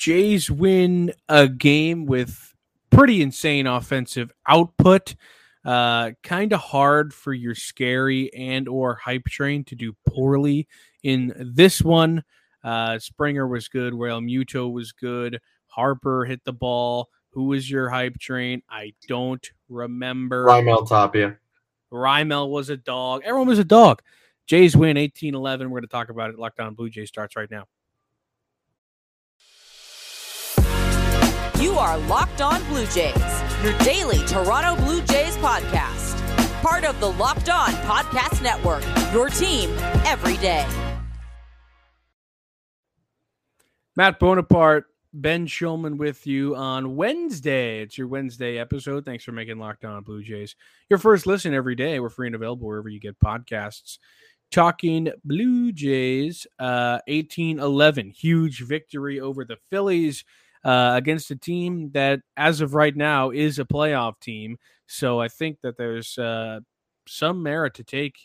Jays win a game with pretty insane offensive output. Uh, kind of hard for your scary and or hype train to do poorly in this one. Uh, Springer was good. Realmuto was good. Harper hit the ball. Who was your hype train? I don't remember. Raimel Tapia. Raimel was a dog. Everyone was a dog. Jays win 18 11. We're going to talk about it. Locked On Blue Jays starts right now. You are Locked On Blue Jays, your daily Toronto Blue Jays podcast. Part of the Locked On Podcast Network, your team every day. Matt Bonaparte, Ben Shulman with you on Wednesday. It's your Wednesday episode. Thanks for making Locked On Blue Jays your first listen every day. We're free and available wherever you get podcasts. Talking Blue Jays, uh, 18 11. Huge victory over the Phillies uh, against a team that, as of right now, is a playoff team. So I think that there's uh, some merit to take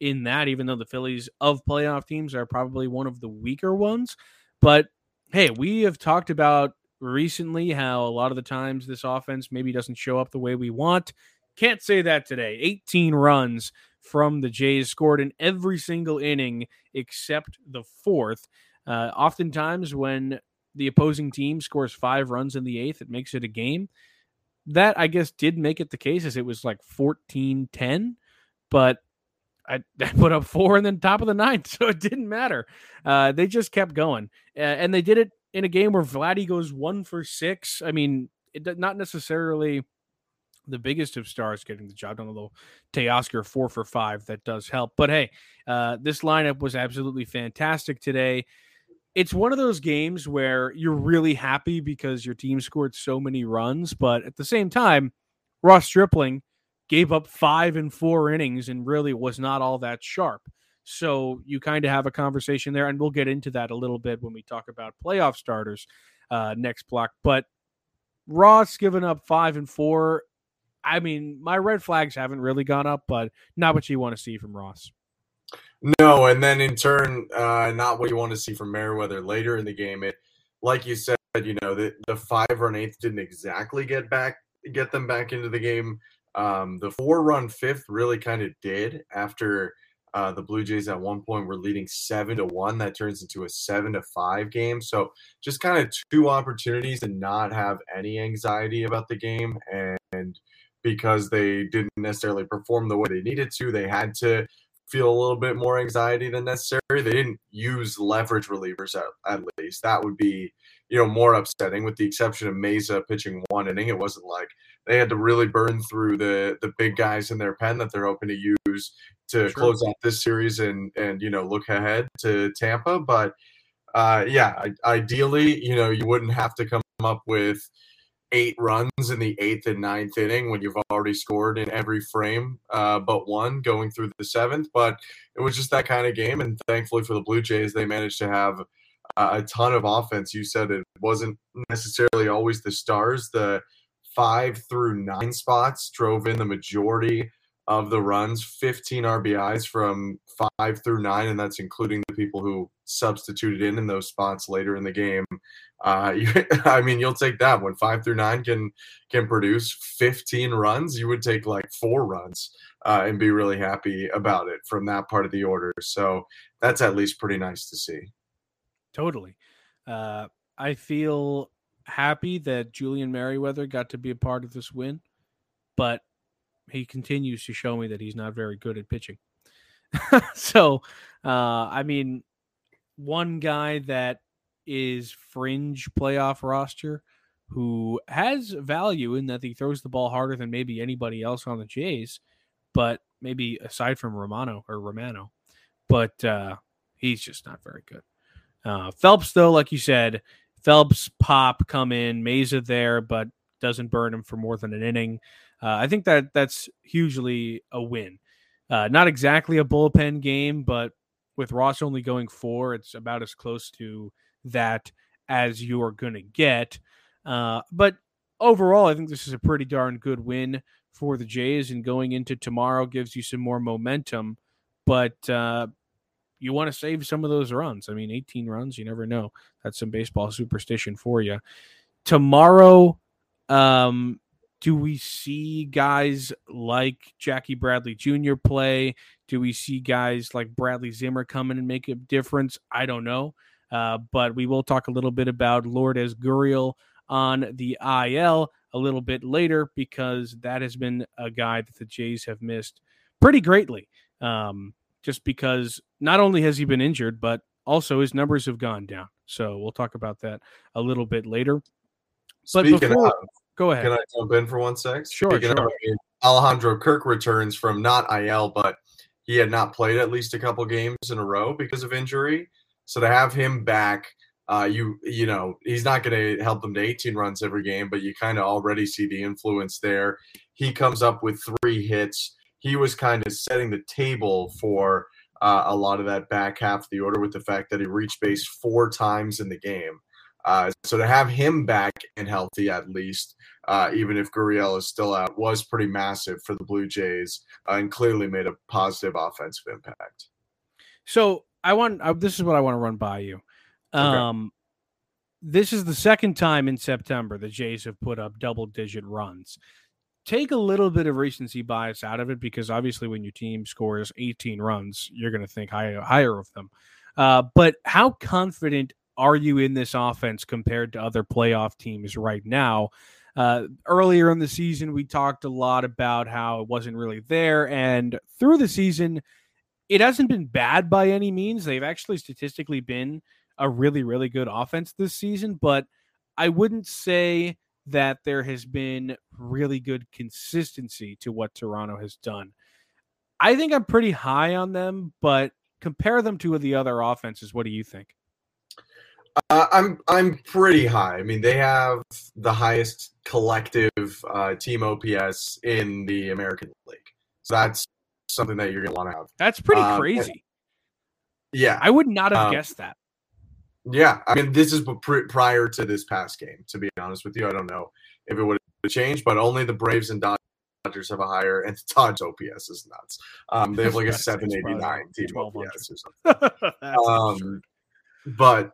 in that, even though the Phillies of playoff teams are probably one of the weaker ones. But hey, we have talked about recently how a lot of the times this offense maybe doesn't show up the way we want. Can't say that today. 18 runs from the Jays scored in every single inning except the fourth. Uh, oftentimes, when the opposing team scores five runs in the eighth, it makes it a game. That, I guess, did make it the case as it was like 14 10, but I, I, put up four and then top of the ninth, so it didn't matter. Uh, they just kept going, uh, and they did it in a game where Vladdy goes one for six. I mean, it not necessarily the biggest of stars getting the job done, although Teoscar four for five that does help. But hey, uh, this lineup was absolutely fantastic today it's one of those games where you're really happy because your team scored so many runs, but at the same time, Ross Stripling gave up five and four innings and really was not all that sharp. So you kind of have a conversation there, and we'll get into that a little bit when we talk about playoff starters uh, next block. But Ross giving up five and four. I mean, my red flags haven't really gone up, but not what you want to see from Ross. No, and then in turn, uh, not what you want to see from Merryweather later in the game. It, like you said, you know, the, the five run eighth didn't exactly get back, get them back into the game. Um, the four run fifth really kind of did after uh, the Blue Jays at one point were leading seven to one. That turns into a seven to five game. So just kind of two opportunities to not have any anxiety about the game, and because they didn't necessarily perform the way they needed to, they had to feel a little bit more anxiety than necessary. They didn't use leverage relievers at, at least. That would be, you know, more upsetting. With the exception of Mayza pitching one inning, it wasn't like they had to really burn through the the big guys in their pen that they're hoping to use to sure. close out this series and and you know look ahead to Tampa. But uh, yeah, ideally, you know, you wouldn't have to come up with eight runs in the eighth and ninth inning when you've already scored in every frame uh, but one going through the seventh. But it was just that kind of game. And thankfully for the Blue Jays, they managed to have a ton of offense. You said it wasn't necessarily always the stars. The five through nine spots drove in the majority of the runs, 15 RBIs from five through nine, and that's including the people who substituted in in those spots later in the game. Uh, you, I mean, you'll take that when five through nine can can produce 15 runs. You would take like four runs uh, and be really happy about it from that part of the order. So that's at least pretty nice to see. Totally. Uh, I feel happy that Julian Merryweather got to be a part of this win, but he continues to show me that he's not very good at pitching. so, uh, I mean, one guy that is fringe playoff roster who has value in that he throws the ball harder than maybe anybody else on the Jays, but maybe aside from Romano or Romano, but uh, he's just not very good. Uh, Phelps, though, like you said, Phelps pop come in, Mayza there, but doesn't burn him for more than an inning. Uh, I think that that's hugely a win. Uh, not exactly a bullpen game, but with Ross only going four, it's about as close to that as you are going to get. Uh, but overall, I think this is a pretty darn good win for the Jays, and going into tomorrow gives you some more momentum. But uh, you want to save some of those runs. I mean, 18 runs, you never know. That's some baseball superstition for you. Tomorrow, um, do we see guys like Jackie Bradley Jr. play? Do we see guys like Bradley Zimmer come in and make a difference? I don't know. Uh, but we will talk a little bit about Lourdes Gurriel on the IL a little bit later because that has been a guy that the Jays have missed pretty greatly. Um, just because not only has he been injured, but also his numbers have gone down. So we'll talk about that a little bit later. But Speaking before, of, go ahead. Can I jump in for one sec? Sure, sure. Of, Alejandro Kirk returns from not IL, but he had not played at least a couple games in a row because of injury. So to have him back, uh, you you know he's not going to help them to 18 runs every game, but you kind of already see the influence there. He comes up with three hits. He was kind of setting the table for uh, a lot of that back half of the order with the fact that he reached base four times in the game. Uh, so to have him back and healthy at least, uh, even if Gurriel is still out, was pretty massive for the Blue Jays uh, and clearly made a positive offensive impact. So I want uh, this is what I want to run by you. Um, okay. This is the second time in September the Jays have put up double digit runs. Take a little bit of recency bias out of it because obviously when your team scores 18 runs, you're going to think higher, higher of them. Uh, but how confident are you in this offense compared to other playoff teams right now? Uh, earlier in the season, we talked a lot about how it wasn't really there. And through the season, it hasn't been bad by any means. They've actually statistically been a really, really good offense this season, but I wouldn't say that there has been really good consistency to what Toronto has done. I think I'm pretty high on them, but compare them to the other offenses. What do you think? Uh, I'm I'm pretty high. I mean, they have the highest collective uh, team OPS in the American League, so that's something that you're gonna want to have. That's pretty um, crazy. yeah, I would not have um, guessed that. Yeah, I mean, this is prior to this past game. To be honest with you, I don't know if it would have changed, but only the Braves and Dodgers have a higher, and Dodgers OPS is nuts. Um, they have like a 789 team OPS or something. um, but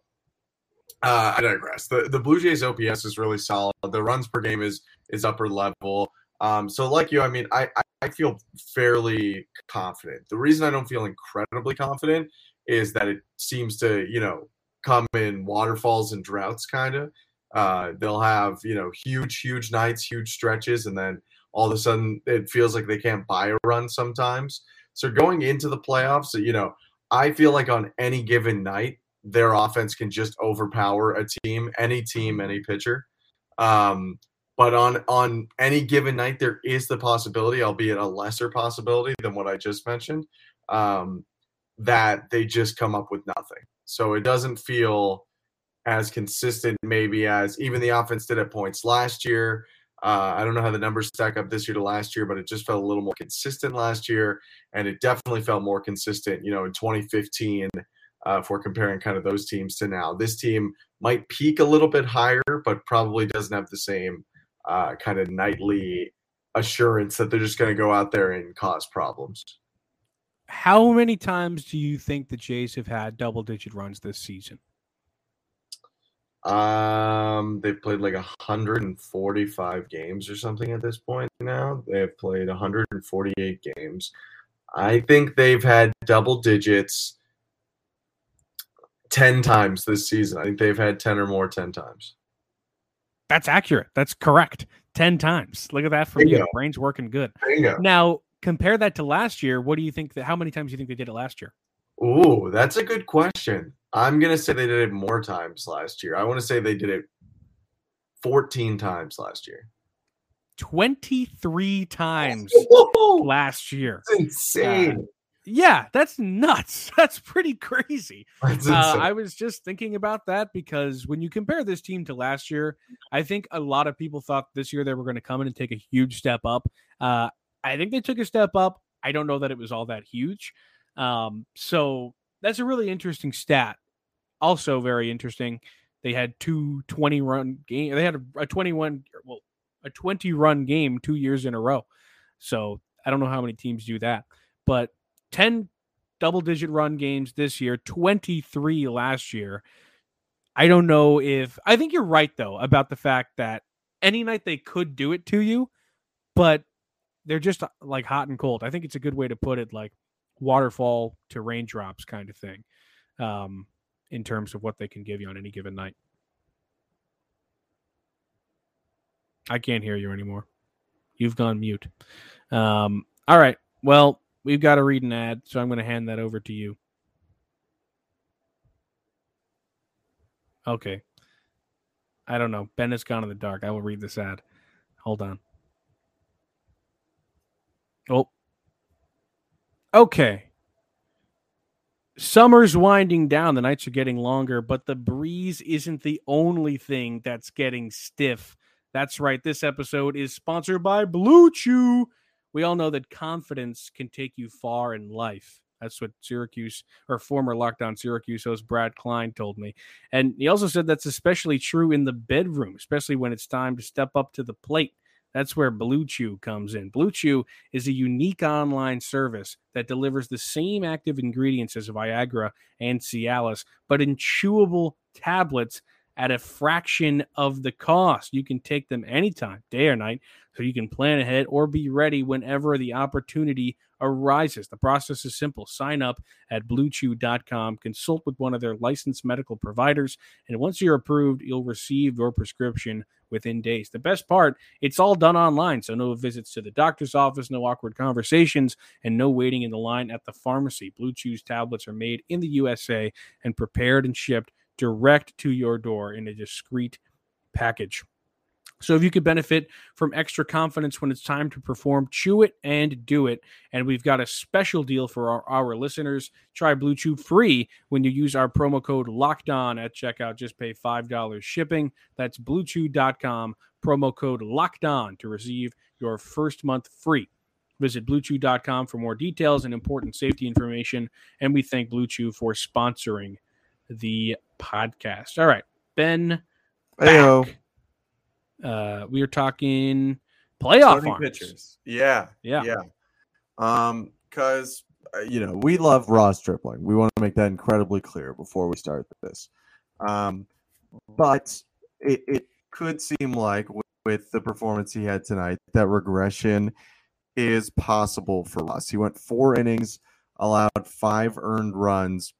uh, I digress. The the Blue Jays OPS is really solid. The runs per game is is upper level. Um, so like you, I mean, I, I feel fairly confident. The reason I don't feel incredibly confident is that it seems to, you know, come in waterfalls and droughts kind of. Uh, they'll have, you know, huge, huge nights, huge stretches, and then all of a sudden it feels like they can't buy a run sometimes. So going into the playoffs, you know, I feel like on any given night, their offense can just overpower a team, any team, any pitcher. Um, but on on any given night, there is the possibility, albeit a lesser possibility than what I just mentioned, um, that they just come up with nothing. So it doesn't feel as consistent, maybe as even the offense did at points last year. Uh, I don't know how the numbers stack up this year to last year, but it just felt a little more consistent last year, and it definitely felt more consistent, you know, in 2015. Uh, if we're comparing kind of those teams to now, this team might peak a little bit higher, but probably doesn't have the same uh, kind of nightly assurance that they're just going to go out there and cause problems. How many times do you think the Jays have had double digit runs this season? Um, they've played like 145 games or something at this point now. They've played 148 games. I think they've had double digits 10 times this season. I think they've had 10 or more 10 times. That's accurate. That's correct. 10 times. Look at that from you. Brain's working good. Now, compare that to last year. What do you think that how many times do you think they did it last year? Ooh, that's a good question. I'm going to say they did it more times last year. I want to say they did it 14 times last year. 23 times last year. That's insane. Uh, yeah, that's nuts. That's pretty crazy. That's uh, I was just thinking about that because when you compare this team to last year, I think a lot of people thought this year they were going to come in and take a huge step up. Uh, I think they took a step up. I don't know that it was all that huge. Um, so that's a really interesting stat. Also, very interesting. They had two 20 run game. They had a, a 21, well, a 20 run game two years in a row. So I don't know how many teams do that, but 10 double digit run games this year, 23 last year. I don't know if I think you're right though about the fact that any night they could do it to you, but they're just like hot and cold. I think it's a good way to put it, like waterfall to raindrops kind of thing, um, in terms of what they can give you on any given night. I can't hear you anymore. You've gone mute. Um, all right. Well, we've got to read an ad, so I'm going to hand that over to you. Okay. I don't know. Ben has gone in the dark. I will read this ad. Hold on. Oh. Okay. Summer's winding down. The nights are getting longer, but the breeze isn't the only thing that's getting stiff. That's right. This episode is sponsored by Blue Chew. We all know that confidence can take you far in life. That's what Syracuse or former Locked On Syracuse host Brad Klein told me. And he also said that's especially true in the bedroom, especially when it's time to step up to the plate. That's where Blue Chew comes in. Blue Chew is a unique online service that delivers the same active ingredients as Viagra and Cialis, but in chewable tablets at a fraction of the cost. You can take them anytime, day or night, so you can plan ahead or be ready whenever the opportunity arises. The process is simple. Sign up at bluechew.com, consult with one of their licensed medical providers, and once you're approved, you'll receive your prescription within days. The best part, it's all done online, so no visits to the doctor's office, no awkward conversations, and no waiting in the line at the pharmacy. Blue Chew's tablets are made in the USA and prepared and shipped direct to your door in a discreet package. So if you could benefit from extra confidence when it's time to perform, chew it and do it. And we've got a special deal for our, our listeners. Try Blue Chew free when you use our promo code locked on at checkout. Just pay $5 shipping. That's bluechew.com, promo code locked on to receive your first month free. Visit bluechew.com for more details and important safety information. And we thank Blue Chew for sponsoring the podcast. All right, Ben. Heyo. Uh, we are talking playoff arms. pitchers. Yeah. Yeah. Yeah. Um, because uh, you know we love Ross Stripling. We want to make that incredibly clear before we start this. Um, but it, it could seem like with, with the performance he had tonight that regression is possible for Ross. He went four innings, allowed five earned runs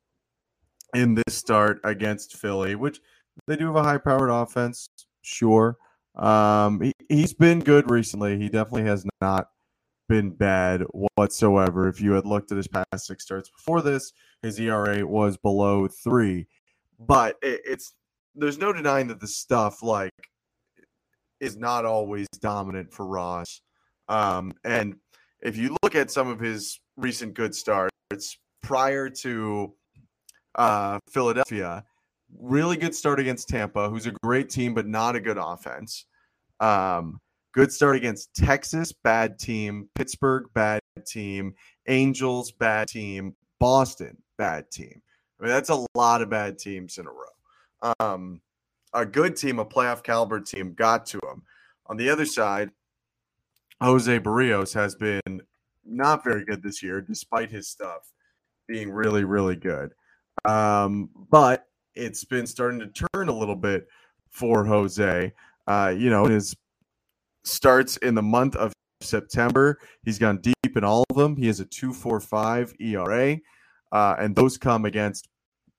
in this start against Philly, which they do have a high-powered offense, sure. Um, he, he's been good recently. He definitely has not been bad whatsoever. If you had looked at his past six starts before this, his ERA was below three. But it, it's there's no denying that the stuff like is not always dominant for Ross. Um, and if you look at some of his recent good starts prior to uh, Philadelphia, really good start against Tampa, who's a great team but not a good offense. Um, good start against Texas, bad team. Pittsburgh, bad team. Angels, bad team. Boston, bad team. I mean, that's a lot of bad teams in a row. Um, a good team, a playoff caliber team, got to him. On the other side, Jose Berrios has been not very good this year, despite his stuff being really, really good. Um, but it's been starting to turn a little bit for Jose. Uh, you know, his starts in the month of September. He's gone deep in all of them. He has a 2.45 ERA, uh, and those come against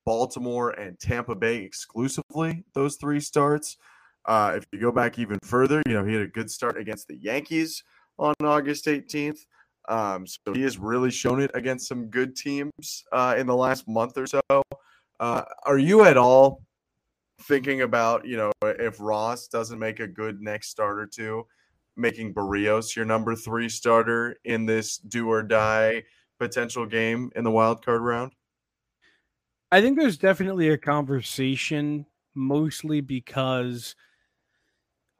Baltimore and Tampa Bay exclusively. Those three starts. Uh, if you go back even further, you know he had a good start against the Yankees on August 18th. Um, so he has really shown it against some good teams uh, in the last month or so. Uh, are you at all thinking about, you know, if Ross doesn't make a good next start or two, making Berrios your number three starter in this do or die potential game in the wild card round? I think there's definitely a conversation, mostly because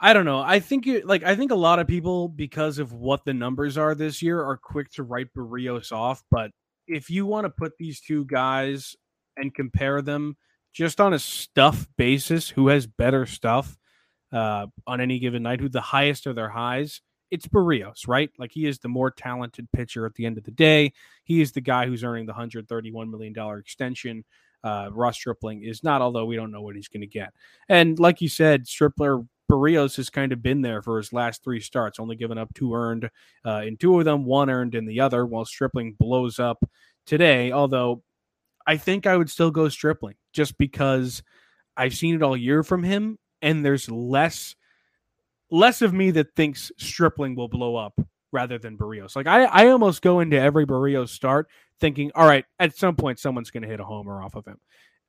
I don't know. I think it, like I think a lot of people, because of what the numbers are this year, are quick to write Berrios off. But if you want to put these two guys and compare them just on a stuff basis, who has better stuff uh, on any given night, who the highest of their highs, it's Berrios, right? Like he is the more talented pitcher at the end of the day. He is the guy who's earning the $131 million extension. Uh, Ross Stripling is not, although we don't know what he's going to get. And like you said, Stripler Berrios has kind of been there for his last three starts, only given up two earned uh, in two of them, one earned in the other, while Stripling blows up today. Although I think I would still go Stripling just because I've seen it all year from him, and there's less less of me that thinks Stripling will blow up rather than Berrios. Like I, I almost go into every Berrios start thinking, all right, at some point someone's going to hit a homer off of him.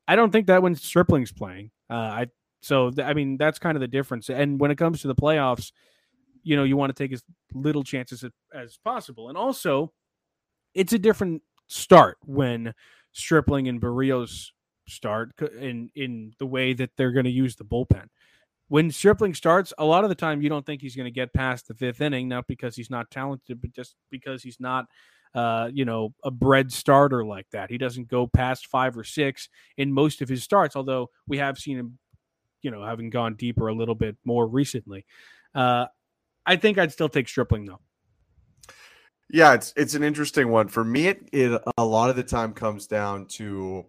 I don't think that when Stripling's playing. Uh, I so th- I mean that's kind of the difference. And when it comes to the playoffs, you know you want to take as little chances as, as possible. And also, it's a different start when Stripling and Berrios start in in the way that they're going to use the bullpen when Stripling starts, a lot of the time you don't think he's going to get past the fifth inning, not because he's not talented, but just because he's not, uh, you know, a bred starter like that. He doesn't go past five or six in most of his starts, although we have seen him, you know, having gone deeper a little bit more recently. Uh, I think I'd still take Stripling though. Yeah, it's it's an interesting one for me. It, it a lot of the time comes down to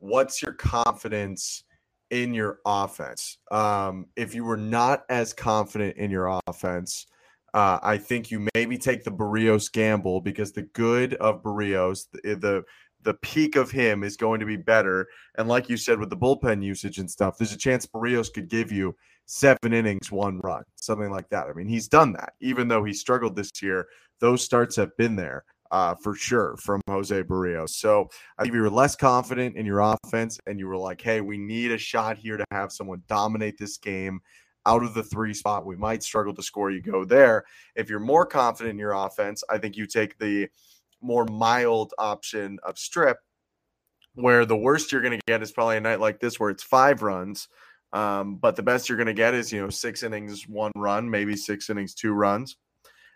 what's your confidence in your offense. Um, if you were not as confident in your offense, uh, I think you maybe take the Berrios gamble because the good of Berrios, the, the the peak of him is going to be better. And like you said, with the bullpen usage and stuff, there's a chance Berrios could give you seven innings, one run, something like that. I mean, he's done that. Even though he struggled this year, those starts have been there uh, for sure from Jose Berrios. So I think you were less confident in your offense and you were like, hey, we need a shot here to have someone dominate this game out of the three spot. We might struggle to score. You go there. If you're more confident in your offense, I think you take the more mild option of strip, where the worst you're going to get is probably a night like this where it's five runs. Um, but the best you're going to get is, you know, six innings, one run, maybe six innings, two runs.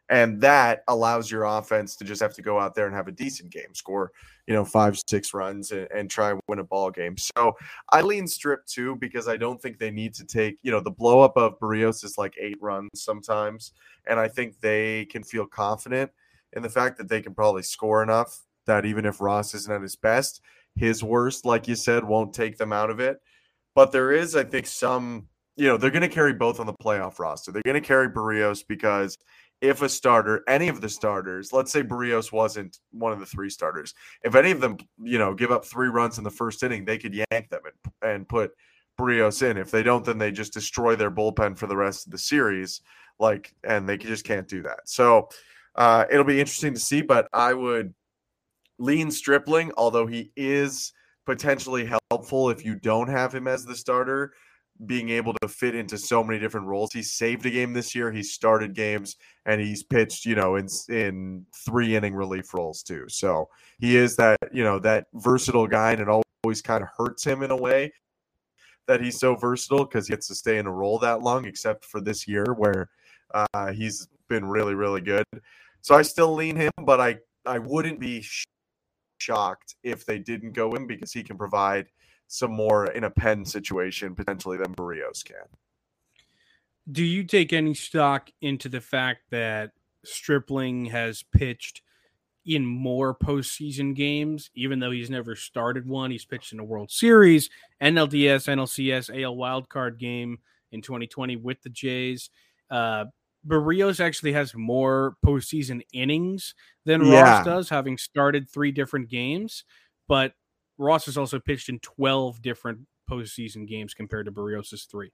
And that allows your offense to just have to go out there and have a decent game, score, you know, five, six runs and, and try and win a ball game. So I lean strip too because I don't think they need to take, you know, the blow up of Berrios is like eight runs sometimes. And I think they can feel confident in the fact that they can probably score enough that even if Ross isn't at his best, his worst, like you said, won't take them out of it. But there is, I think, some, you know, they're going to carry both on the playoff roster. They're going to carry Berrios because if a starter, any of the starters, let's say Berrios wasn't one of the three starters, if any of them, you know, give up three runs in the first inning, they could yank them and, and put Berrios in. If they don't, then they just destroy their bullpen for the rest of the series. Like, and they just can't do that. So uh, it'll be interesting to see, but I would lean Stripling, although he is potentially helpful if you don't have him as the starter being able to fit into so many different roles. He saved a game this year. He started games and he's pitched, you know, in in three inning relief roles too. So he is that, you know, that versatile guy, and it always kind of hurts him in a way that he's so versatile because he gets to stay in a role that long, except for this year where uh, he's been really, really good. So I still lean him, but I I wouldn't be shocked if they didn't go in because he can provide some more in a pen situation potentially than Berrios can. Do you take any stock into the fact that Stripling has pitched in more postseason games, even though he's never started one? He's pitched in a World Series, NLDS, NLCS, AL wildcard game in 2020 with the Jays. Uh, Berrios actually has more postseason innings than yeah. Ross does, having started three different games. But Ross has also pitched in 12 different postseason games compared to Berrios' three.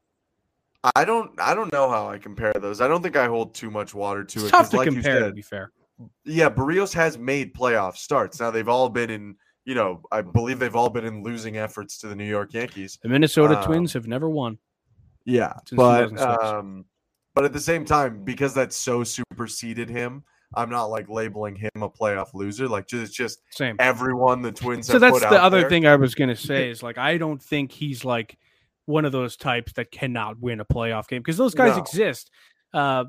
I don't I don't know how I compare those. I don't think I hold too much water to it's it. Tough to like compare, said, to be fair. Yeah, Berrios has made playoff starts. Now they've all been in, you know, I believe they've all been in losing efforts to the New York Yankees. The Minnesota um, Twins have never won. Yeah, but um, but at the same time, because that so superseded him, I'm not like labeling him a playoff loser. Like just just same everyone the Twins. So that's the other there. thing I was gonna say is like I don't think he's like one of those types that cannot win a playoff game because those guys no. exist uh,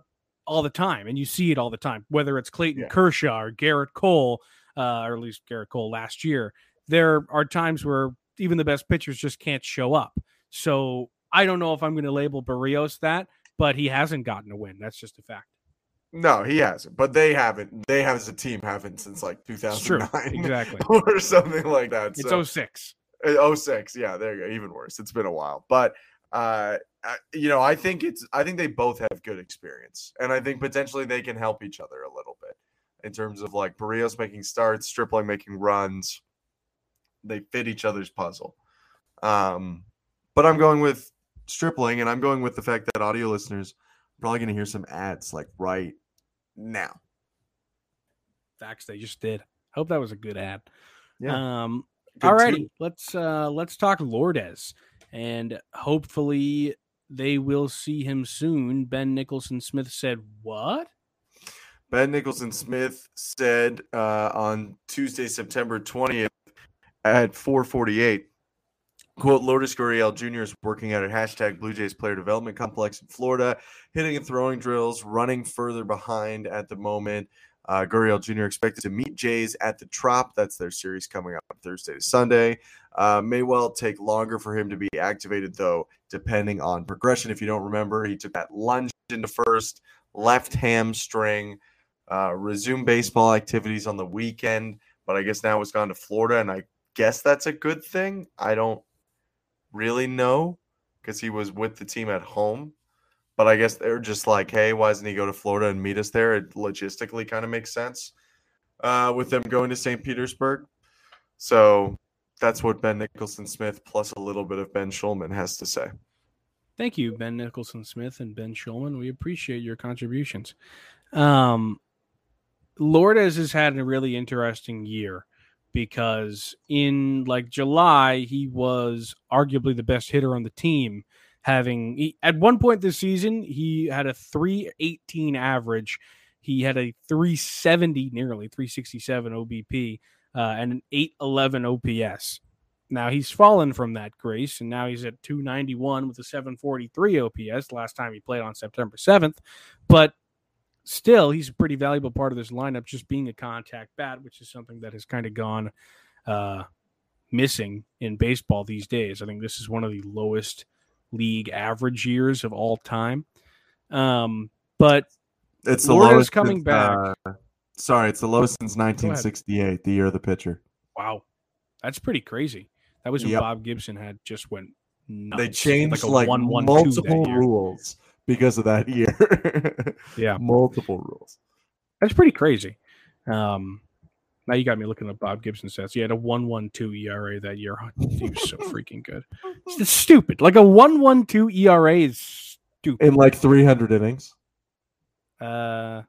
all the time and you see it all the time. Whether it's Clayton yeah. Kershaw or Gerrit Cole, uh, or at least Gerrit Cole last year, there are times where even the best pitchers just can't show up. So I don't know if I'm going to label Berrios that, but he hasn't gotten a win. That's just a fact. No, he hasn't. But they haven't. They have as a team haven't since like 2009 Exactly. or something like that. It's so, 06. Uh, 06 yeah there you go even worse it's been a while but uh you know i think it's i think they both have good experience and i think potentially they can help each other a little bit in terms of like Berrios making starts stripling making runs they fit each other's puzzle um but i'm going with stripling and i'm going with the fact that audio listeners are probably going to hear some ads like right now Facts they just did. Hope that was a good ad. Yeah. Um Good Alrighty, team. let's uh let's talk Lourdes, and hopefully they will see him soon. Ben Nicholson Smith said, "What? Ben Nicholson Smith said uh, on Tuesday, September 20th at 448, quote, Lourdes Gurriel Jr. is working out at hashtag Blue Jays Player Development Complex in Florida, hitting and throwing drills, running further behind at the moment. Uh, Jr. expected to meet Jays at the Trop. That's their series coming up Thursday to Sunday. Uh, may well take longer for him to be activated, though, depending on progression. If you don't remember, he took that lunge into first, left hamstring, uh, resume baseball activities on the weekend, but I guess now it's gone to Florida, and I guess that's a good thing. I don't really know because he was with the team at home, but I guess they're just like, hey, why doesn't he go to Florida and meet us there? It logistically kind of makes sense uh, with them going to St. Petersburg. So that's what Ben Nicholson Smith plus a little bit of Ben Schulman has to say. Thank you, Ben Nicholson Smith and Ben Schulman. We appreciate your contributions." Um, Lourdes has had a really interesting year because in like July he was arguably the best hitter on the team having he, at one point this season he had a 318 average. He had a 370 nearly 367 obp uh, and an 811 ops now he's fallen from that grace and now he's at 291 with a 743 ops last time he played on september 7th but still he's a pretty valuable part of this lineup just being a contact bat which is something that has kind of gone uh, missing in baseball these days i think this is one of the lowest league average years of all time um, but It's the lowest coming since, back. uh, sorry, it's the lowest since 1968, the year of the pitcher. wow that's pretty crazy that was when Yep. bob gibson had just went nuts. they changed a like, 1-1-2 multiple year. rules because of that year. Yeah. multiple rules. That's pretty crazy. Um, now you got me looking at Bob Gibson stats. He had a one one two ERA that year. He was so freaking good. It's stupid. Like a one one two ERA is stupid. In like 300 innings. Uh,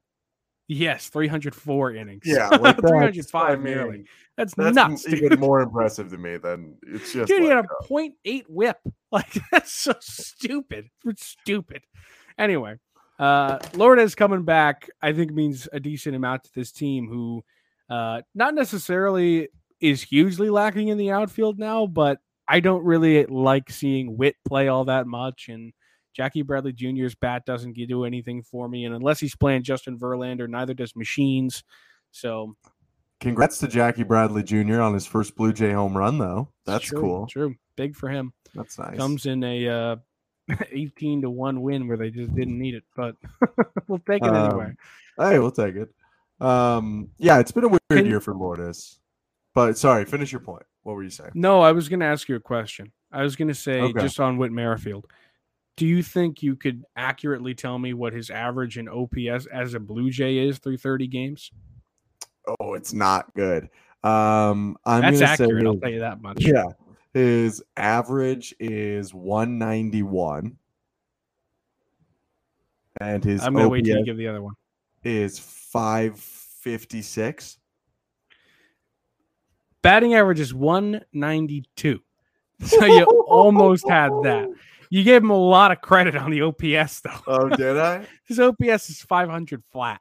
yes, three hundred four innings. Yeah, like three hundred that's- five I mean, nearly. That's, That's nuts, even dude. more impressive to me than it's just. Dude, he had a point eight whip. Like that's so stupid. It's stupid. Anyway, uh Lourdes coming back, I think means a decent amount to this team who uh not necessarily is hugely lacking in the outfield now, but I don't really like seeing Whit play all that much and Jackie Bradley Jr.'s bat doesn't do anything for me, and unless he's playing Justin Verlander, neither does Machines. So Congrats to Jackie Bradley Jr. on his first Blue Jay home run, though. That's true, cool. True, big for him. That's nice. comes in a uh, 18 to 1 win where they just didn't need it, but we'll take it Um, anyway. Hey, we'll take it. Um, yeah, it's been a weird Can- year for Lourdes. But sorry, finish your point. What were you saying? No, I was going to ask you a question. I was going to say Okay. just on Whit Merrifield. Do you think you could accurately tell me what his average in OPS as a Blue Jay is through 30 games? Oh, it's not good. Um, I'm That's gonna accurate. Say, I'll tell you that much. yeah, his average is 191, and his I'm going to wait till you give the other one. is 556. Batting average is 192. So you almost had that. You gave him a lot of credit on the OPS, though. Oh, did I? His OPS is 500 flat.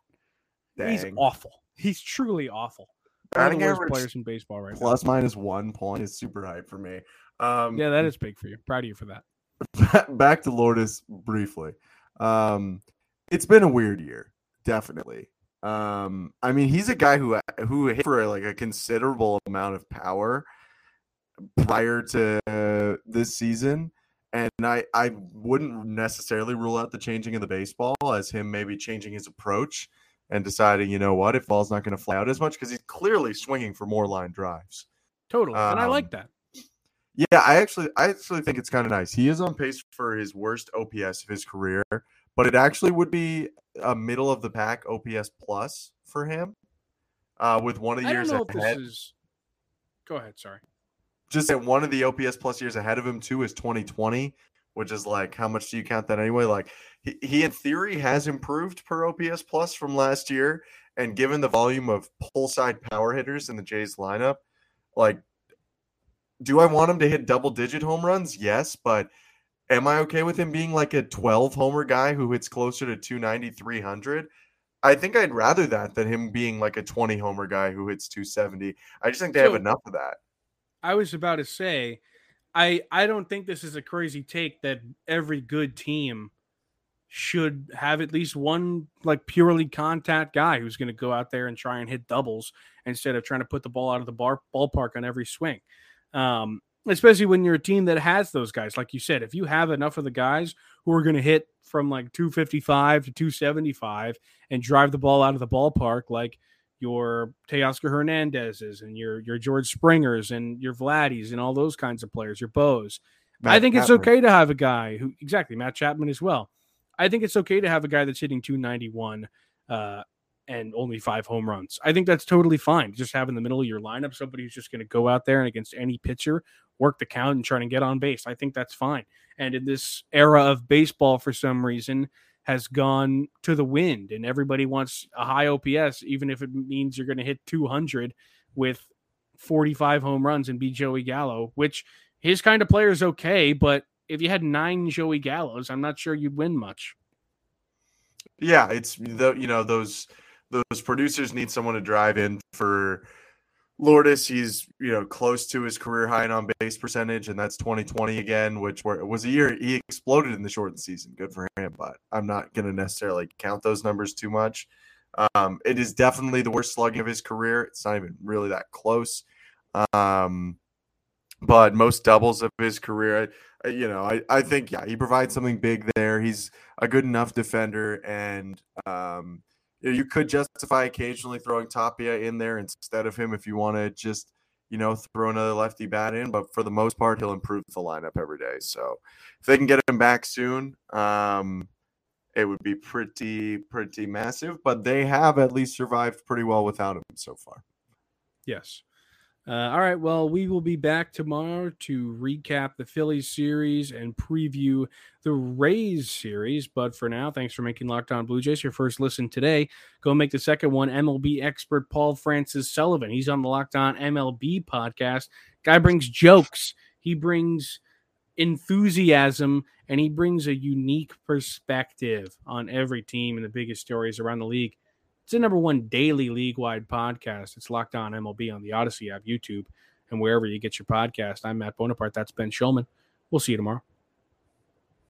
He's awful. He's truly awful. One of the worst players in baseball right now. plus minus one point is super hype for me. Um. Yeah, that is big for you. Proud of you for that. back to Lourdes briefly. Um, it's been a weird year, definitely. Um, I mean, he's a guy who who hit for like a considerable amount of power prior to uh, this season, and I I wouldn't necessarily rule out the changing of the baseball as him maybe changing his approach and deciding, you know what, if ball's not going to fly out as much because he's clearly swinging for more line drives. Totally, and I Um, like that. Yeah, I actually I actually think it's kind of nice. He is on pace for his worst OPS of his career, but it actually would be a middle of the pack OPS plus for him. Uh, with one of the I years ahead, is. Go ahead. Sorry. Just that one of the OPS plus years ahead of him too is 2020, which is like how much do you count that anyway? Like he, he in theory has improved per OPS plus from last year, and given the volume of pull side power hitters in the Jays lineup, like do I want him to hit double digit home runs? Yes, but am I okay with him being like a 12 homer guy who hits closer to 290, 300? I think I'd rather that than him being like a 20 homer guy who hits 270. I just think they have enough of that. I was about to say, I I don't think this is a crazy take that every good team should have at least one like purely contact guy who's going to go out there and try and hit doubles instead of trying to put the ball out of the bar ballpark on every swing. Um, especially when you're a team that has those guys, like you said, if you have enough of the guys who are going to hit from like 255 to 275 and drive the ball out of the ballpark, like your Teoscar Hernandez's and your your George Springers and your Vladdies and all those kinds of players, your Bows. I think it's okay to have a guy who exactly Matt Chapman as well. I think it's okay to have a guy that's hitting 291 uh, and only five home runs. I think that's totally fine. Just have in the middle of your lineup somebody who's just going to go out there and against any pitcher work the count and try to get on base. I think that's fine. And in this era of baseball, for some reason, has gone to the wind, and everybody wants a high OPS, even if it means you're going to hit 200 with 45 home runs and be Joey Gallo, which his kind of player is okay, but if you had nine Joey Gallos, I'm not sure you'd win much. Yeah, it's the you know those those producers need someone to drive in for Lourdes. He's you know close to his career high in on base percentage, and that's 2020 again, which were, was a year he exploded in the shortened season. Good for him, but I'm not going to necessarily count those numbers too much. Um, it is definitely the worst slugging of his career. It's not even really that close. Um, but most doubles of his career, I, you know, I, I think yeah, he provides something big there. He's a good enough defender, and um, you, could justify occasionally throwing Tapia in there instead of him if you want to just you know throw another lefty bat in. But for the most part, he'll improve the lineup every day. So if they can get him back soon, um, it would be pretty pretty massive. But they have at least survived pretty well without him so far. Yes. Uh, all right. Well, we will be back tomorrow to recap the Phillies series and preview the Rays series. But for now, thanks for making Locked On Blue Jays your first listen today. Go make the second one. MLB expert Paul Francis Sullivan. He's on the Locked On MLB podcast. Guy brings jokes. He brings enthusiasm and he brings a unique perspective on every team and the biggest stories around the league. It's the number one daily league wide podcast. It's locked on MLB on the Odyssey app, YouTube, and wherever you get your podcast. I'm Matt Bonaparte. That's Ben Shulman. We'll see you tomorrow.